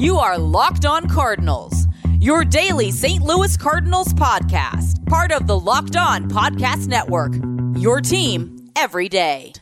You are Locked On Cardinals, your daily St. Louis Cardinals podcast, part of the Locked On Podcast Network. Your team every day.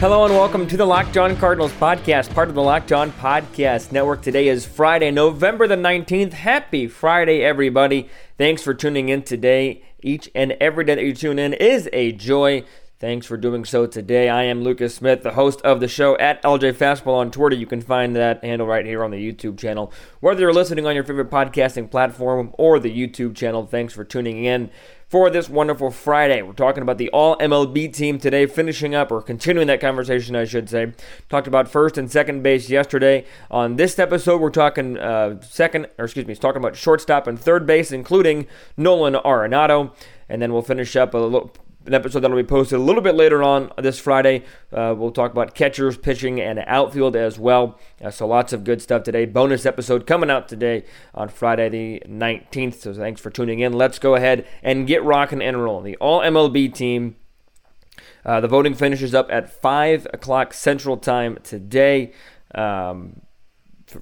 Hello and welcome to the Locked On Cardinals podcast, part of the Locked On Podcast Network. Today is Friday, November the 19th. Happy Friday, everybody. Thanks for tuning in today. Each and every day that you tune in is a joy. Thanks for doing so today. I am Lucas Smith, the host of the show at LJ Fastball on Twitter. You can find that handle right here on the YouTube channel. Whether you're listening on your favorite podcasting platform or the YouTube channel, thanks for tuning in for this wonderful Friday. We're talking about the All MLB team today, finishing up or continuing that conversation, I should say. Talked about first and second base yesterday. On this episode, we're talking uh, second, or excuse me, talking about shortstop and third base, including Nolan Arenado. And then we'll finish up a little an episode that'll be posted a little bit later on this Friday. Uh, we'll talk about catchers, pitching, and outfield as well. Uh, so lots of good stuff today. Bonus episode coming out today on Friday the 19th. So thanks for tuning in. Let's go ahead and get rocking and rolling. The All MLB team. Uh, the voting finishes up at 5 o'clock Central Time today. Um,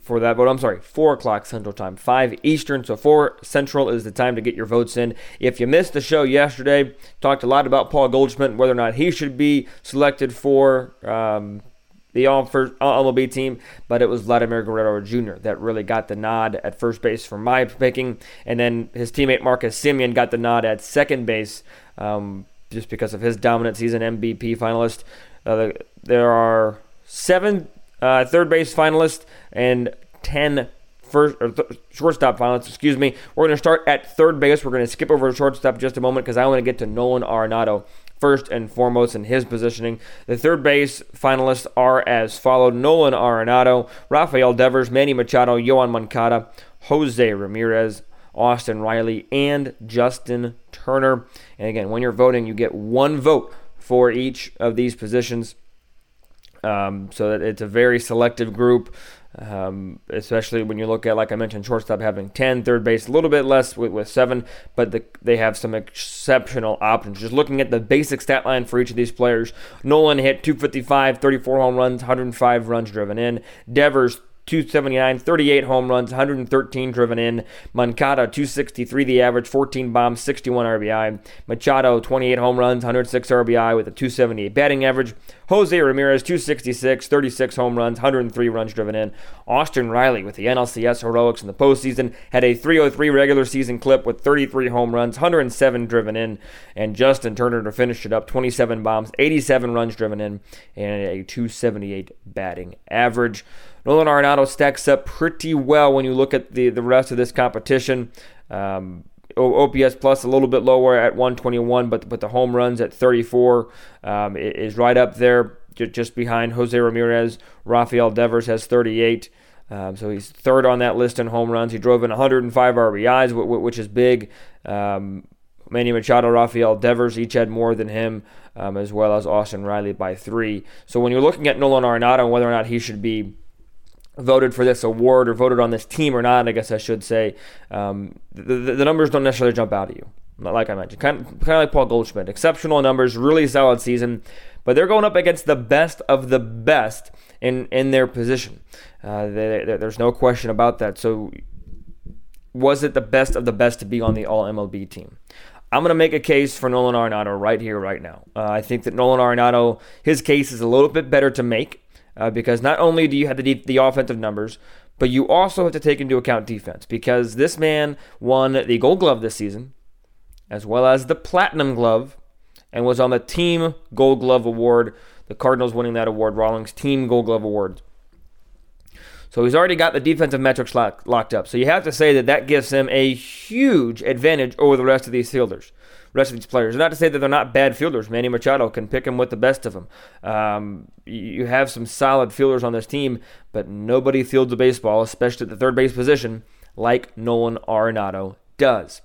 for that vote. I'm sorry, 4 o'clock Central Time, 5 Eastern. So 4 Central is the time to get your votes in. If you missed the show yesterday, talked a lot about Paul Goldschmidt, whether or not he should be selected for um, the all first MLB team, but it was Vladimir Guerrero Jr. that really got the nod at first base for my picking, and then his teammate Marcus Semien got the nod at second base um, just because of his dominant season MVP finalist. Uh, there are seven uh, third base finalist, and 10 first or th- shortstop finalists. Excuse me. We're going to start at third base. We're going to skip over shortstop just a moment because I want to get to Nolan Arenado first and foremost in his positioning. The third base finalists are as followed: Nolan Arenado, Rafael Devers, Manny Machado, Yoan Moncada, Jose Ramirez. Austin Riley and Justin Turner. And again, when you're voting, you get one vote for each of these positions. Um, so it's a very selective group, um, especially when you look at, like I mentioned, shortstop having 10, third base a little bit less with, with 7, but the, they have some exceptional options. Just looking at the basic stat line for each of these players, Nolan hit 255, 34 home runs, 105 runs driven in. Devers 279, 38 home runs, 113 driven in. Moncada, 263 the average, 14 bombs, 61 RBI. Machado, 28 home runs, 106 RBI with a 278 batting average. Jose Ramirez, 266, 36 home runs, 103 runs driven in. Austin Riley with the NLCS heroics in the postseason had a 303 regular season clip with 33 home runs, 107 driven in. And Justin Turner to finish it up, 27 bombs, 87 runs driven in, and a 278 batting average. Nolan Arenado stacks up pretty well when you look at the, the rest of this competition. Um, OPS plus a little bit lower at 121, but but the home runs at 34 um, is right up there, just behind Jose Ramirez. Rafael Devers has 38. Um, so he's third on that list in home runs. He drove in 105 RBIs, which is big. Um, Manny Machado, Rafael Devers each had more than him, um, as well as Austin Riley by three. So when you're looking at Nolan Arenado and whether or not he should be voted for this award or voted on this team or not, I guess I should say, um, the, the, numbers don't necessarily jump out at you. Like I mentioned, kind of, kind of like Paul Goldschmidt. Exceptional numbers, really solid season, but they're going up against the best of the best in, in their position. Uh, they, they, there's no question about that. So, was it the best of the best to be on the All MLB team? I'm going to make a case for Nolan Arenado right here, right now. Uh, I think that Nolan Arenado, his case is a little bit better to make uh, because not only do you have the, the offensive numbers, but you also have to take into account defense because this man won the Gold Glove this season, as well as the Platinum Glove, and was on the Team Gold Glove Award. The Cardinals winning that award, Rawlings Team Gold Glove Award. So he's already got the defensive metrics lock, locked up. So you have to say that that gives him a huge advantage over the rest of these fielders rest of these players. Not to say that they're not bad fielders. Manny Machado can pick them with the best of them. Um, you have some solid fielders on this team, but nobody fields a baseball, especially at the third base position, like Nolan Arenado does.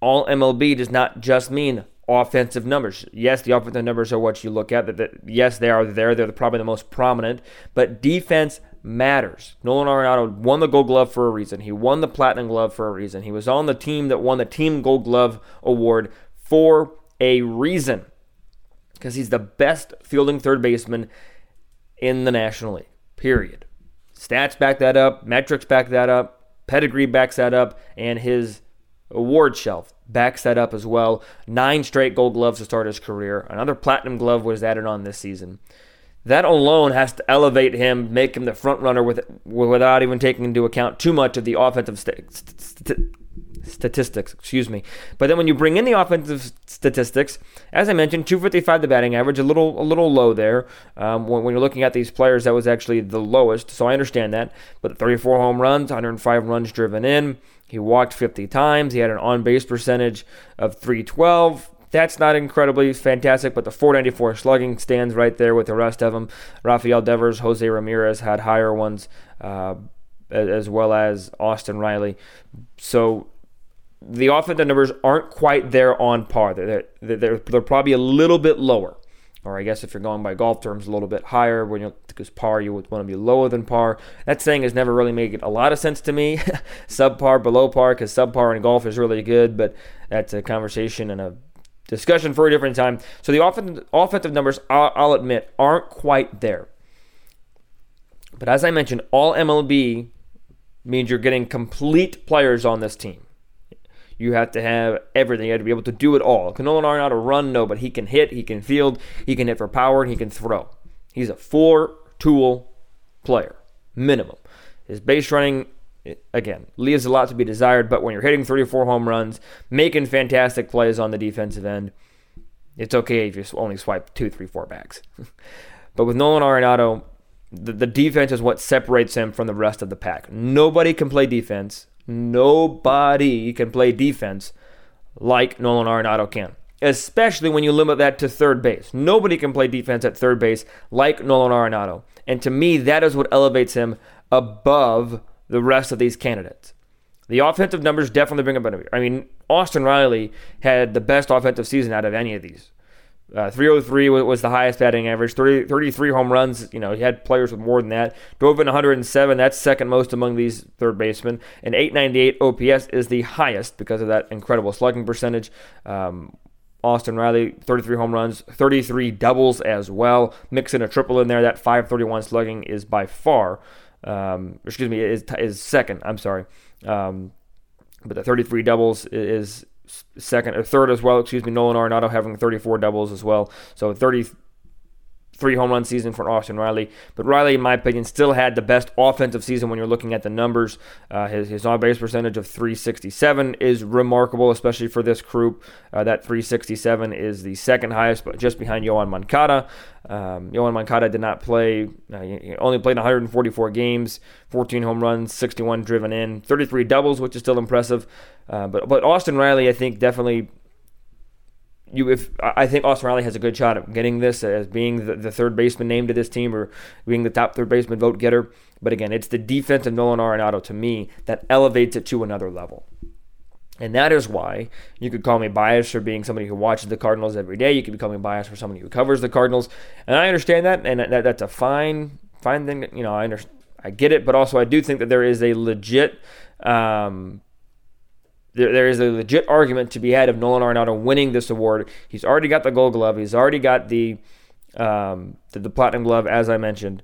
All MLB does not just mean offensive numbers. Yes, the offensive numbers are what you look at. Yes, they are there. They're probably the most prominent. But defense matters. Nolan Arenado won the Gold Glove for a reason. He won the Platinum Glove for a reason. He was on the team that won the Team Gold Glove award for a reason. because he's the best fielding third baseman in the National League. Period. Stats back that up, metrics back that up, pedigree backs that up, and his award shelf backs that up as well. Nine straight gold gloves to start his career. Another platinum glove was added on this season. That alone has to elevate him, make him the front runner with, without even taking into account too much of the offensive st- st- statistics. Excuse me. But then when you bring in the offensive statistics, as I mentioned, 255 the batting average, a little a little low there. Um, when, when, you're looking at these players, that was actually the lowest. So I understand that. But 34 home runs, 105 runs driven in. He walked 50 times. He had an on base percentage of 312. That's not incredibly fantastic, but the 494 slugging stands right there with the rest of them. Rafael Devers, Jose Ramirez had higher ones, uh, as well as Austin Riley. So the offensive numbers aren't quite there on par. They're, they're, they're, they're probably a little bit lower. Or I guess if you're going by golf terms, a little bit higher. When you because par, you would want to be lower than par. That saying has never really made a lot of sense to me. subpar, below par, because subpar in golf is really good, but that's a conversation and a discussion for a different time. So the offensive, offensive numbers, I'll, I'll admit, aren't quite there. But as I mentioned, all MLB means you're getting complete players on this team. You have to have everything. You have to be able to do it all. Nolan Arenado run? No, but he can hit, he can field, he can hit for power, and he can throw. He's a four tool player, minimum. His base running, again, leaves a lot to be desired, but when you're hitting 34 home runs, making fantastic plays on the defensive end, it's okay if you only swipe two, three, four bags. but with Nolan Arenado, the, the defense is what separates him from the rest of the pack. Nobody can play defense Nobody can play defense like Nolan Arenado can, especially when you limit that to third base. Nobody can play defense at third base like Nolan Arenado. And to me, that is what elevates him above the rest of these candidates. The offensive numbers definitely bring up. I mean, Austin Riley had the best offensive season out of any of these. Uh, 303 was the highest batting average. 30, 33 home runs. You know, he had players with more than that. Drove in 107. That's second most among these third basemen. And 898 OPS is the highest because of that incredible slugging percentage. Um, Austin Riley, 33 home runs, 33 doubles as well. Mixing a triple in there. That 531 slugging is by far, um, excuse me, is, is second. I'm sorry. Um, but the 33 doubles is second or third as well. Excuse me, Nolan Arenado having 34 doubles as well. So 33 home run season for Austin Riley. But Riley, in my opinion, still had the best offensive season when you're looking at the numbers. Uh, his his on base percentage of 367 is remarkable, especially for this group. Uh, that 367 is the second highest, but just behind Yoan Moncada. Um, Yoan Moncada did not play, uh, he only played 144 games, 14 home runs, 61 driven in, 33 doubles, which is still impressive. Uh, but but Austin Riley, I think, definitely you if I think Austin Riley has a good shot at getting this as being the, the, third baseman named to this team or being the top third baseman vote getter. But again, it's the defense of Nolan Arenado to me that elevates it to another level. And that is why you could call me biased for being somebody who watches the Cardinals every day. You could calling me biased for somebody who covers the Cardinals, and I understand that, and that, that's a fine, fine thing. You know, I understand, I get it, but also I do think that there is a legit um, there, there is a legit argument to be had of Nolan Arenado winning this award. He's already got the Gold Glove. He's already got the um, the, the Platinum Glove, as I mentioned.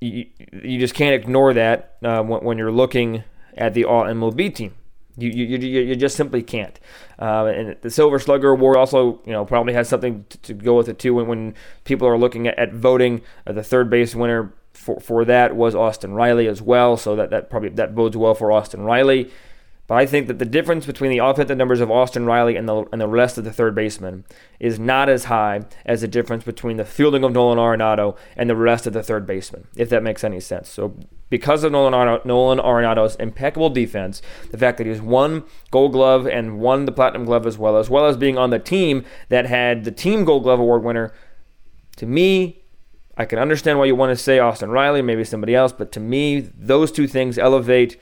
You, you just can't ignore that uh, when, when, you're looking at the All MLB team. You, you, you, you just simply can't. Uh, and the Silver Slugger Award also, you know, probably has something to, to go with it too. When, when people are looking at, at voting, uh, the third base winner for, for that was Austin Riley as well. So that, that probably that bodes well for Austin Riley. But I think that the difference between the offensive numbers of Austin Riley and the, and the rest of the third baseman is not as high as the difference between the fielding of Nolan Arenado and the rest of the third baseman, if that makes any sense. So, because of Nolan, Arenado, Nolan Arenado's impeccable defense, the fact that he's won Gold Glove and won the Platinum Glove as well, as well as being on the team that had the Team Gold Glove Award winner, to me, I can understand why you want to say Austin Riley, maybe somebody else, but to me, those two things elevate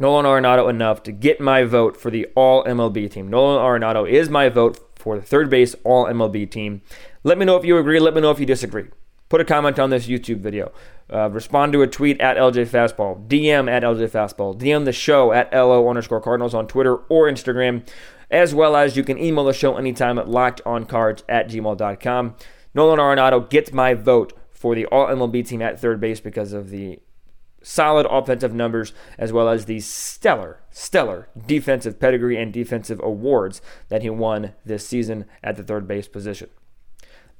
Nolan Arenado enough to get my vote for the All MLB team. Nolan Arenado is my vote for the third base All MLB team. Let me know if you agree. Let me know if you disagree. put a comment on this YouTube video. Uh, respond to a tweet at LJ Fastball, DM at LJ Fastball, DM the show at LO underscore Cardinals on Twitter or Instagram, as well as you can email the show anytime at lockedoncards at gmail.com. Nolan Arenado gets my vote for the All MLB team at third base because of the solid offensive numbers as well as the stellar, stellar defensive pedigree and defensive awards that he won this season at the third base position.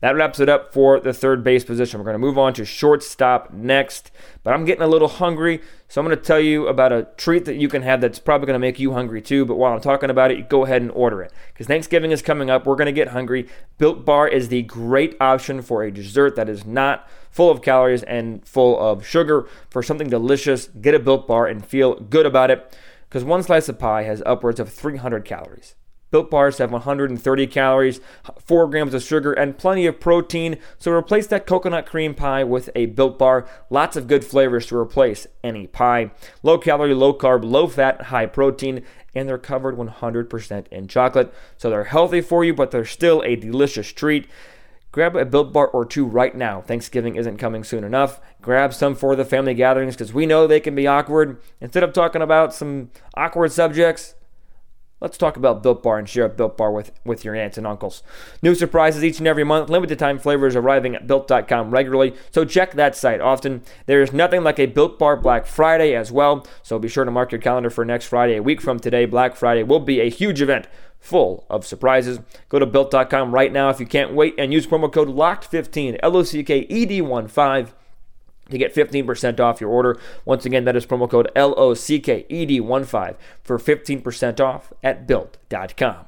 That wraps it up for the third base position. We're going to move on to shortstop next, but I'm getting a little hungry, so I'm going to tell you about a treat that you can have that's probably going to make you hungry too. But while I'm talking about it, go ahead and order it because Thanksgiving is coming up. We're going to get hungry. Built Bar is the great option for a dessert that is not full of calories and full of sugar. For something delicious, get a Built Bar and feel good about it because one slice of pie has upwards of 300 calories. Built bars have 130 calories, 4 grams of sugar, and plenty of protein. So replace that coconut cream pie with a built bar. Lots of good flavors to replace any pie. Low calorie, low carb, low fat, high protein, and they're covered 100% in chocolate. So they're healthy for you, but they're still a delicious treat. Grab a built bar or two right now. Thanksgiving isn't coming soon enough. Grab some for the family gatherings because we know they can be awkward. Instead of talking about some awkward subjects, Let's talk about Built Bar and share a Built Bar with, with your aunts and uncles. New surprises each and every month, limited time flavors arriving at Built.com regularly, so check that site often. There is nothing like a Built Bar Black Friday as well, so be sure to mark your calendar for next Friday. A week from today, Black Friday will be a huge event full of surprises. Go to Built.com right now if you can't wait and use promo code LOCKED15, L O C K E D 1 5 to get 15% off your order. Once again, that is promo code LOCKED15 for 15% off at built.com.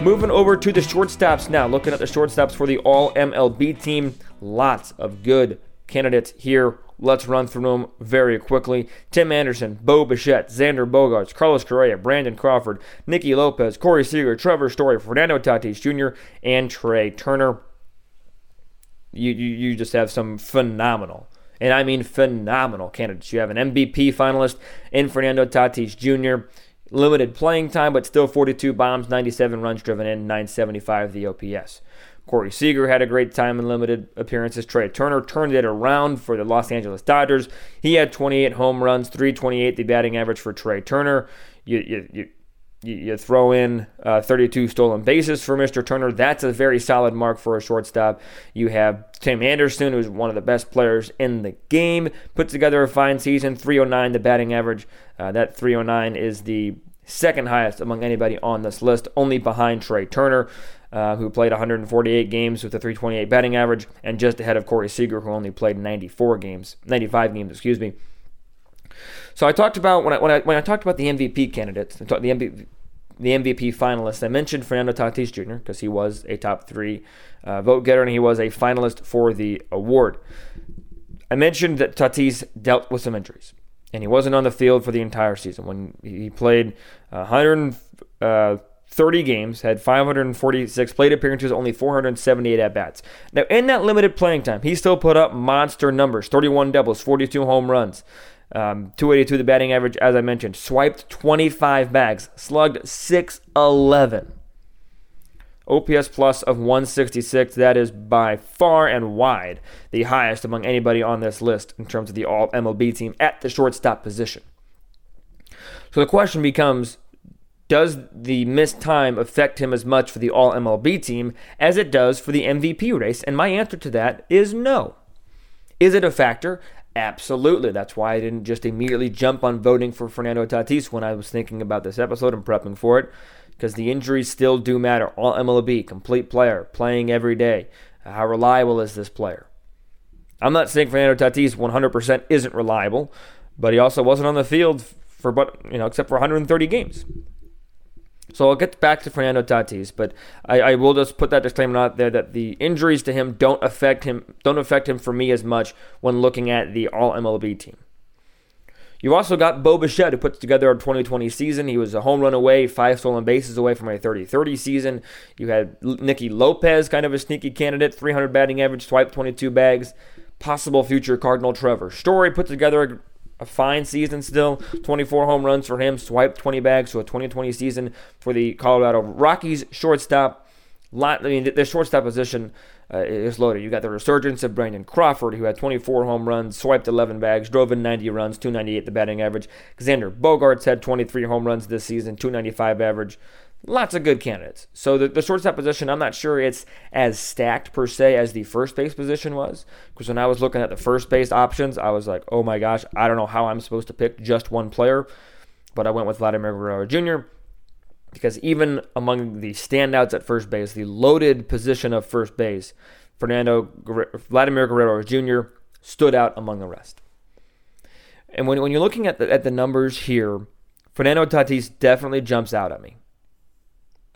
Moving over to the shortstops now, looking at the shortstops for the All MLB team. Lots of good candidates here Let's run through them very quickly. Tim Anderson, Bo Bichette, Xander Bogaerts, Carlos Correa, Brandon Crawford, Nicky Lopez, Corey Seager, Trevor Story, Fernando Tatis Jr., and Trea Turner. You, you, you just have some phenomenal, and I mean phenomenal candidates. You have an MVP finalist in Fernando Tatis Jr., limited playing time, but still 42 bombs, 97 runs driven in, 975 the OPS. Corey Seager had a great time in limited appearances. Trea Turner turned it around for the Los Angeles Dodgers. He had 28 home runs, 328 the batting average for Trea Turner. You, you, you you, throw in uh, 32 stolen bases for Mr. Turner. That's a very solid mark for a shortstop. You have Tim Anderson, who's one of the best players in the game, put together a fine season. 309 the batting average. Uh, that 309 is the second highest among anybody on this list, only behind Trey Turner uh, who played 148 games with a 328 batting average, and just ahead of Corey Seager, who only played 94 games, 95 games, excuse me. So I talked about when I when I, when I talked about the MVP candidates, the MVP, the MVP finalists. I mentioned Fernando Tatis Jr. because he was a top three uh, vote getter and he was a finalist for the award. I mentioned that Tatis dealt with some injuries and he wasn't on the field for the entire season. When he played 100, uh, 30 games, had 546 plate appearances, only 478 at bats. Now, in that limited playing time, he still put up monster numbers 31 doubles, 42 home runs, um, 282 the batting average, as I mentioned, swiped 25 bags, slugged 611. OPS plus of 166. That is by far and wide the highest among anybody on this list in terms of the all MLB team at the shortstop position. So the question becomes does the missed time affect him as much for the All MLB team as it does for the MVP race? And my answer to that is no. Is it a factor? Absolutely. That's why I didn't just immediately jump on voting for Fernando Tatis when I was thinking about this episode and prepping for it, because the injuries still do matter. All MLB, complete player, playing every day. How reliable is this player? I'm not saying Fernando Tatis 100% isn't reliable, but he also wasn't on the field for but you know except for 130 games. So I'll get back to Fernando Tatis, but I, I, will just put that disclaimer out there that the injuries to him don't affect him don't affect him for me as much when looking at the All MLB team. You also got Bo Bichette, who puts together a 2020 season. He was a home run away, five stolen bases away from a 30-30 season. You had Nicky Lopez, kind of a sneaky candidate, 300 batting average, swipe 22 bags. Possible future Cardinal Trevor Story put together a fine season still. 24 home runs for him, swiped 20 bags, so a 2020 season for the Colorado Rockies shortstop. Lot, I mean, their shortstop position uh, is loaded. You got the resurgence of Brandon Crawford, who had 24 home runs, swiped 11 bags, drove in 90 runs, 298 the batting average. Xander Bogaerts had 23 home runs this season, 295 average. Lots of good candidates. So the, the shortstop position, I'm not sure it's as stacked per se as the first base position was. Because when I was looking at the first base options, I was like, oh my gosh, I don't know how I'm supposed to pick just one player. But I went with Vladimir Guerrero Jr because even among the standouts at first base, the loaded position of first base, Fernando Vladimir Guerrero Jr. stood out among the rest. And when, when you're looking at the, at the numbers here, Fernando Tatis definitely jumps out at me.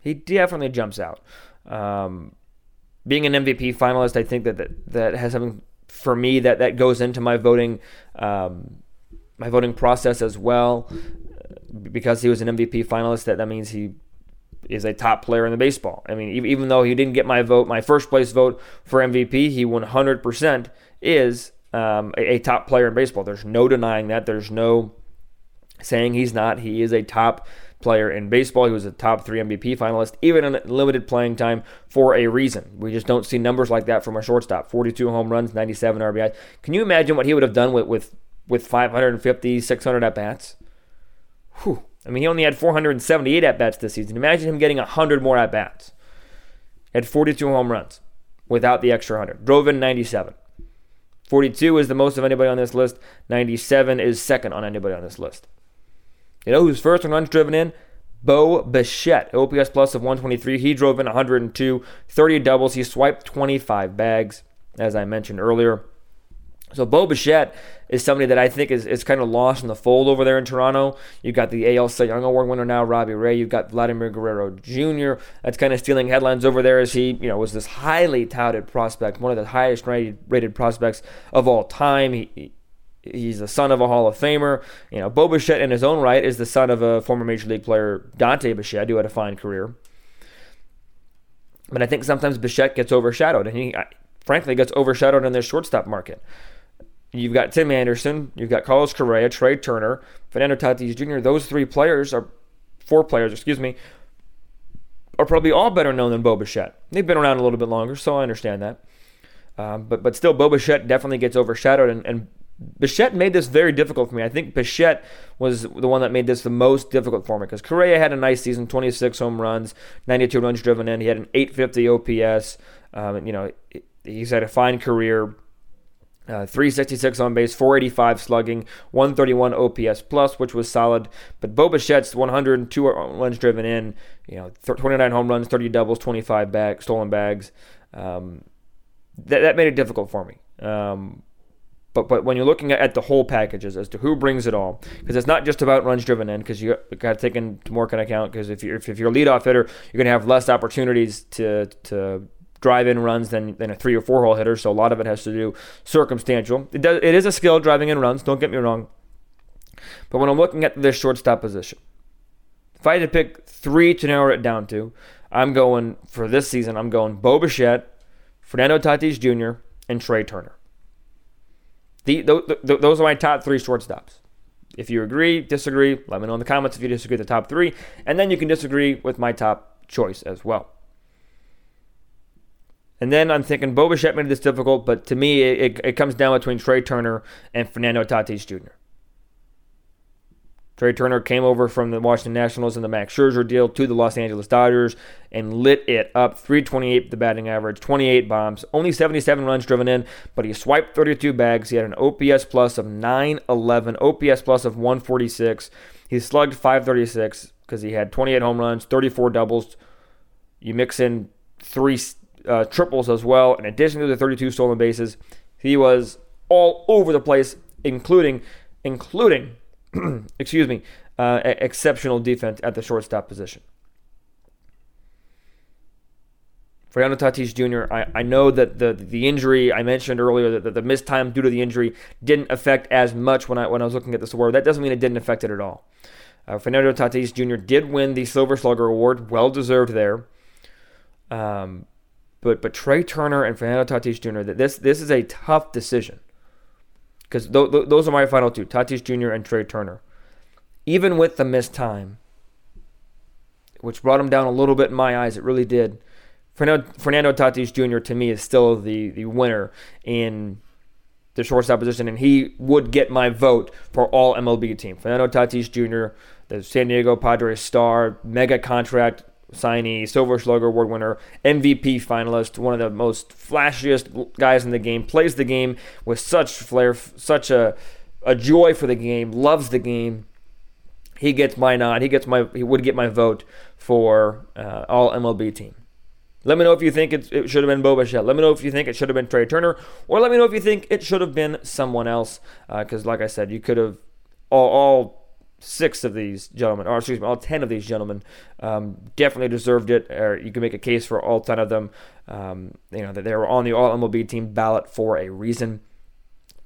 He definitely jumps out. Um, being an MVP finalist, I think that, that that has something for me that that goes into my voting um, my voting process as well because he was an MVP finalist, that, that means he is a top player in the baseball. I mean, even though he didn't get my vote, my first place vote for MVP, he 100% is um, a, a, top player in baseball. There's no denying that. There's no saying he's not. He is a top player in baseball. He was a top three MVP finalist, even in limited playing time for a reason. We just don't see numbers like that from a shortstop 42 home runs, 97 RBI. Can you imagine what he would have done with, with, with 550, 600 at bats? Whew. I mean, he only had 478 at bats this season. Imagine him getting 100 more at bats. Had 42 home runs without the extra 100. Drove in 97. 42 is the most of anybody on this list. 97 is second on anybody on this list. You know who's first on runs driven in? Bo Bichette, OPS plus of 123. He drove in 102, 30 doubles. He swiped 25 bags, as I mentioned earlier. So Bo Bichette is somebody that I think is, is kind of lost in the fold over there in Toronto. You've got the AL Cy Young Award winner now, Robbie Ray. You've got Vladimir Guerrero Jr. That's kind of stealing headlines over there as he, you know, was this highly touted prospect, one of the highest rated, rated prospects of all time. He, he's the son of a Hall of Famer. You know, Bo Bichette in his own right is the son of a former Major League player, Dante Bichette, who had a fine career. But I think sometimes Bichette gets overshadowed, and he, frankly, gets overshadowed in this shortstop market. You've got Tim Anderson, you've got Carlos Correa, Trea Turner, Fernando Tatis Jr. Those three players are four players, excuse me, are probably all better known than Bo Bichette. They've been around a little bit longer, so I understand that. Um, but but still, Bo Bichette definitely gets overshadowed, and, and Bichette made this very difficult for me. I think Bichette was the one that made this the most difficult for me because Correa had a nice season, 26 home runs, 92 runs driven in. He had an 850 OPS. Um, you know, he's had a fine career. Uh, 366 on base, 485 slugging, 131 OPS plus, which was solid. But Bo Bichette's 102 runs driven in, you know, 29 home runs, 30 doubles, 25 bag, stolen bags. Um, that, that made it difficult for me. Um, but but when you're looking at the whole packages as to who brings it all, because it's not just about runs driven in, because you got to take into more account. Because if you're if, if you're a leadoff hitter, you're going to have less opportunities to to drive in runs than, than a three or four hole hitter. So a lot of it has to do circumstantial. It, does, it is a skill driving in runs, don't get me wrong. But when I'm looking at this shortstop position, if I had to pick three to narrow it down to, I'm going for this season, I'm going Bo Bichette, Fernando Tatis Jr., and Trea Turner. The, the, the, those are my top three shortstops. If you agree, disagree, let me know in the comments if you disagree with the top three. And then you can disagree with my top choice as well. And then I'm thinking Bo Bichette made this difficult, but to me, it, it comes down between Trea Turner and Fernando Tatis Jr. Trea Turner came over from the Washington Nationals in the Max Scherzer deal to the Los Angeles Dodgers and lit it up. 328 the batting average, 28 bombs, only 77 runs driven in, but he swiped 32 bags. He had an OPS plus of 911, OPS plus of 146. He slugged 536 because he had 28 home runs, 34 doubles. You mix in three uh, triples as well. In addition to the 32 stolen bases, he was all over the place, including including excuse me, uh, exceptional defense at the shortstop position. Fernando Tatis Jr., I, I know that the the injury I mentioned earlier, that the, missed time due to the injury didn't affect as much when I when I was looking at this award. That doesn't mean it didn't affect it at all. Uh, Fernando Tatis Jr. did win the Silver Slugger Award, well deserved there. Um, but but Trea Turner and Fernando Tatis Jr. That this this is a tough decision because th- th- those are my final two Tatis Jr. and Trea Turner. Even with the missed time, which brought him down a little bit in my eyes, it really did. Fernando, Fernando Tatis Jr. to me is still the, the winner in the shortstop position, and he would get my vote for all MLB team. Fernando Tatis Jr., the San Diego Padres star, mega contract signee, Silver Slugger Award winner, MVP finalist, one of the most flashiest guys in the game, plays the game with such flair, such a, a joy for the game, loves the game. He gets my nod. He gets my. He would get my vote for uh, all MLB team. Let me know if you think it, it should have been Bo Bichette. Let me know if you think it should have been Trea Turner, or let me know if you think it should have been someone else. Because, uh, like I said, you could have all, all six of these gentlemen, or excuse me, all ten of these gentlemen, um, definitely deserved it. Or you can make a case for all ten of them. Um, you know that they were on the All MLB team ballot for a reason.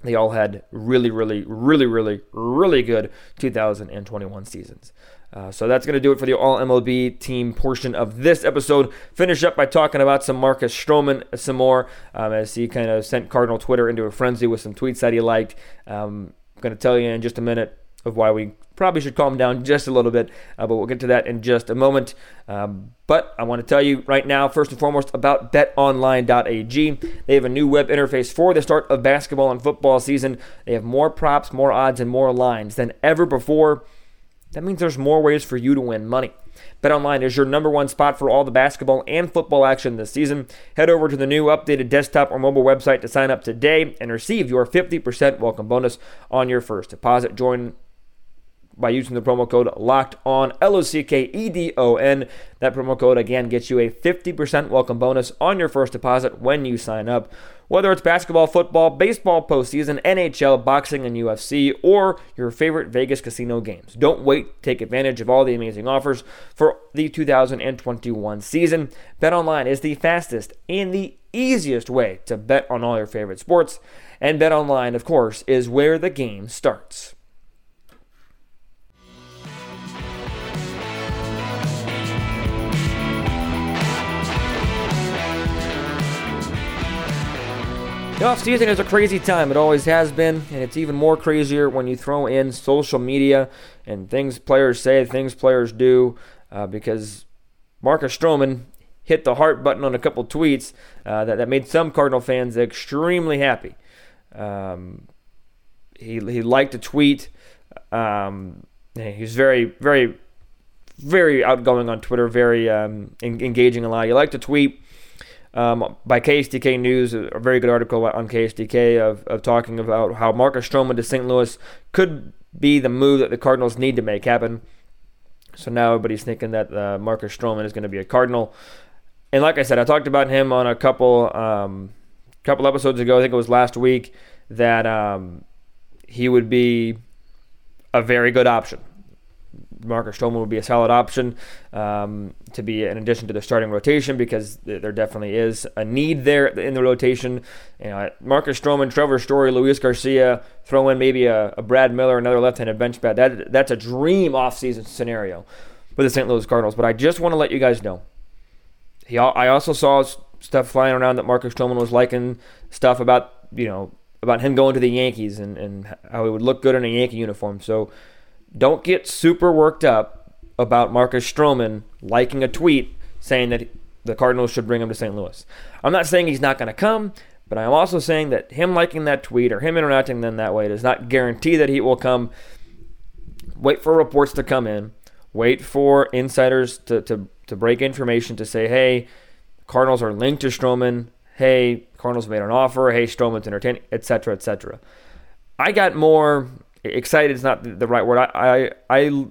They all had really, really, really, really, really good 2021 seasons. Uh, so that's going to do it for the All MLB team portion of this episode. Finish up by talking about some Marcus Stroman some more, um, as he kind of sent Cardinal Twitter into a frenzy with some tweets that he liked. Um, I'm going to tell you in just a minute of why we probably should calm down just a little bit, uh, but we'll get to that in just a moment. Um, but I want to tell you right now, first and foremost, about betonline.ag. They have a new web interface for the start of basketball and football season. They have more props, more odds, and more lines than ever before. That means there's more ways for you to win money. BetOnline is your number one spot for all the basketball and football action this season. Head over to the new updated desktop or mobile website to sign up today and receive your 50% welcome bonus on your first deposit. Join by using the promo code locked on L O C K E D O N. That promo code again gets you a 50% welcome bonus on your first deposit when you sign up. Whether it's basketball, football, baseball postseason, NHL, boxing, and UFC, or your favorite Vegas casino games. Don't wait. Take advantage of all the amazing offers for the 2021 season. BetOnline is the fastest and the easiest way to bet on all your favorite sports. And BetOnline, of course, is where the game starts. The offseason is a crazy time. It always has been, and it's even more crazier when you throw in social media and things players say, things players do, uh, because Marcus Stroman hit the heart button on a couple tweets uh, that, that made some Cardinal fans extremely happy. Um, he, he liked a tweet. Um, he's very, very, very outgoing on Twitter, very um, en- engaging a lot. He liked a tweet um, by KSDK News, a very good article on KSDK of, of talking about how Marcus Stroman to St. Louis could be the move that the Cardinals need to make happen. So now everybody's thinking that uh, Marcus Stroman is going to be a Cardinal. And like I said, I talked about him on a couple um, couple episodes ago. I think it was last week that um, he would be a very good option. Marcus Stroman would be a solid option um, to be in addition to the starting rotation because there definitely is a need there in the rotation. You know, Marcus Stroman, Trevor Story, Luis Garcia, throw in maybe a, a Brad Miller, another left-handed bench bat. That that's a dream offseason scenario for the St. Louis Cardinals. But I just want to let you guys know. He, I also saw stuff flying around that Marcus Stroman was liking stuff about you know about him going to the Yankees and, and how he would look good in a Yankee uniform. So don't get super worked up about Marcus Stroman liking a tweet saying that the Cardinals should bring him to St. Louis. I'm not saying he's not going to come, but I'm also saying that him liking that tweet or him interacting then that way does not guarantee that he will come. Wait for reports to come in. Wait for insiders to, to, to break information to say, hey, Cardinals are linked to Stroman. Hey, Cardinals made an offer. Hey, Stroman's entertaining, etc., etc. I got more excited is not the right word. I, I,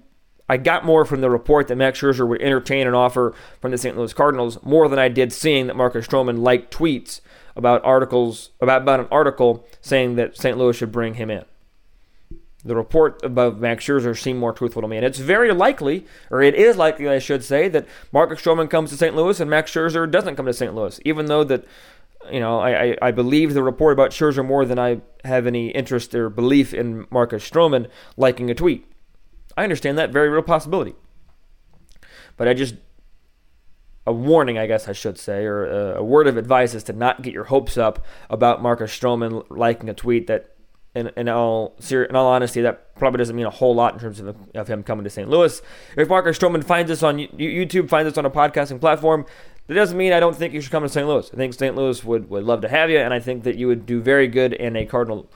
I, got more from the report that Max Scherzer would entertain an offer from the St. Louis Cardinals more than I did seeing that Marcus Stroman liked tweets about articles about, about an article saying that St. Louis should bring him in. The report about Max Scherzer seemed more truthful to me, and it's very likely, or it is likely, I should say, that Marcus Stroman comes to St. Louis and Max Scherzer doesn't come to St. Louis, even though that you know, I, I, I, believe the report about Scherzer more than I have any interest or belief in Marcus Stroman liking a tweet. I understand that very real possibility. But I just, a warning, I guess I should say, or a, a word of advice is to not get your hopes up about Marcus Stroman liking a tweet that in, in all in all honesty, that probably doesn't mean a whole lot in terms of, of him coming to St. Louis. If Marcus Stroman finds us on YouTube, finds us on a podcasting platform, that doesn't mean I don't think you should come to St. Louis. I think St. Louis would, would love to have you, and I think that you would do very good in a Cardinal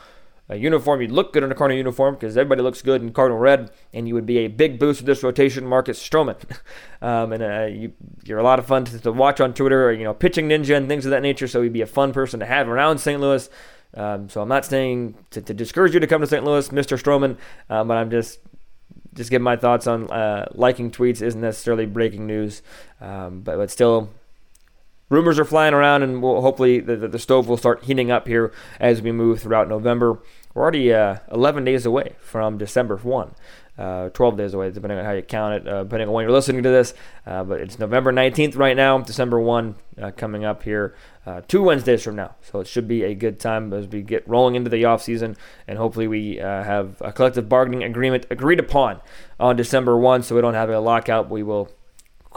uh, uniform. You'd look good in a Cardinal uniform because everybody looks good in Cardinal red, and you would be a big boost to this rotation, Marcus Stroman. um, and uh, you, are a lot of fun to, to, watch on Twitter, or, you know, pitching ninja and things of that nature. So he'd be a fun person to have around St. Louis. Um, so I'm not saying to, to, discourage you to come to St. Louis, Mr. Stroman, um, but I'm just just giving my thoughts on uh, liking tweets isn't necessarily breaking news, um, but but still. Rumors are flying around, and we'll, hopefully the, the, stove will start heating up here as we move throughout November. We're already uh, 11 days away from December 1 uh, 12 days away, depending on how you count it, uh, depending on when you're listening to this. Uh, but it's November 19th right now, December 1 uh, coming up here uh, two Wednesdays from now. So it should be a good time as we get rolling into the off season, and hopefully we have a collective bargaining agreement agreed upon on December 1 so we don't have a lockout. We will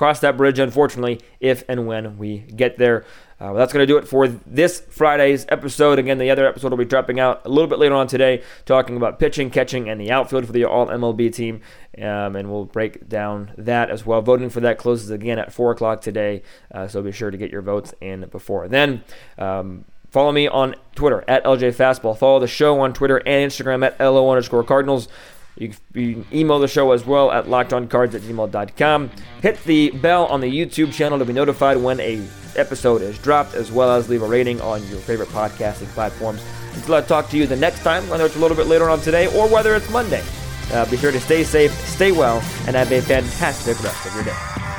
cross that bridge, unfortunately, if and when we get there. Uh, well, that's going to do it for this Friday's episode. Again, the other episode will be dropping out a little bit later on today, talking about pitching, catching, and the outfield for the All MLB team. Um, and we'll break down that as well. Voting for that closes again at 4 o'clock today, uh, so be sure to get your votes in before then. Um, Follow me on Twitter at LJ Fastball. Follow the show on Twitter and Instagram at LO underscore Cardinals. You can, email the show as well at lockedoncards at gmail.com. Hit the bell on the YouTube channel to be notified when a episode is dropped, as well as leave a rating on your favorite podcasting platforms. Until I talk to you the next time, whether it's a little bit later on today or whether it's Monday, uh, be sure to stay safe, stay well, and have a fantastic rest of your day.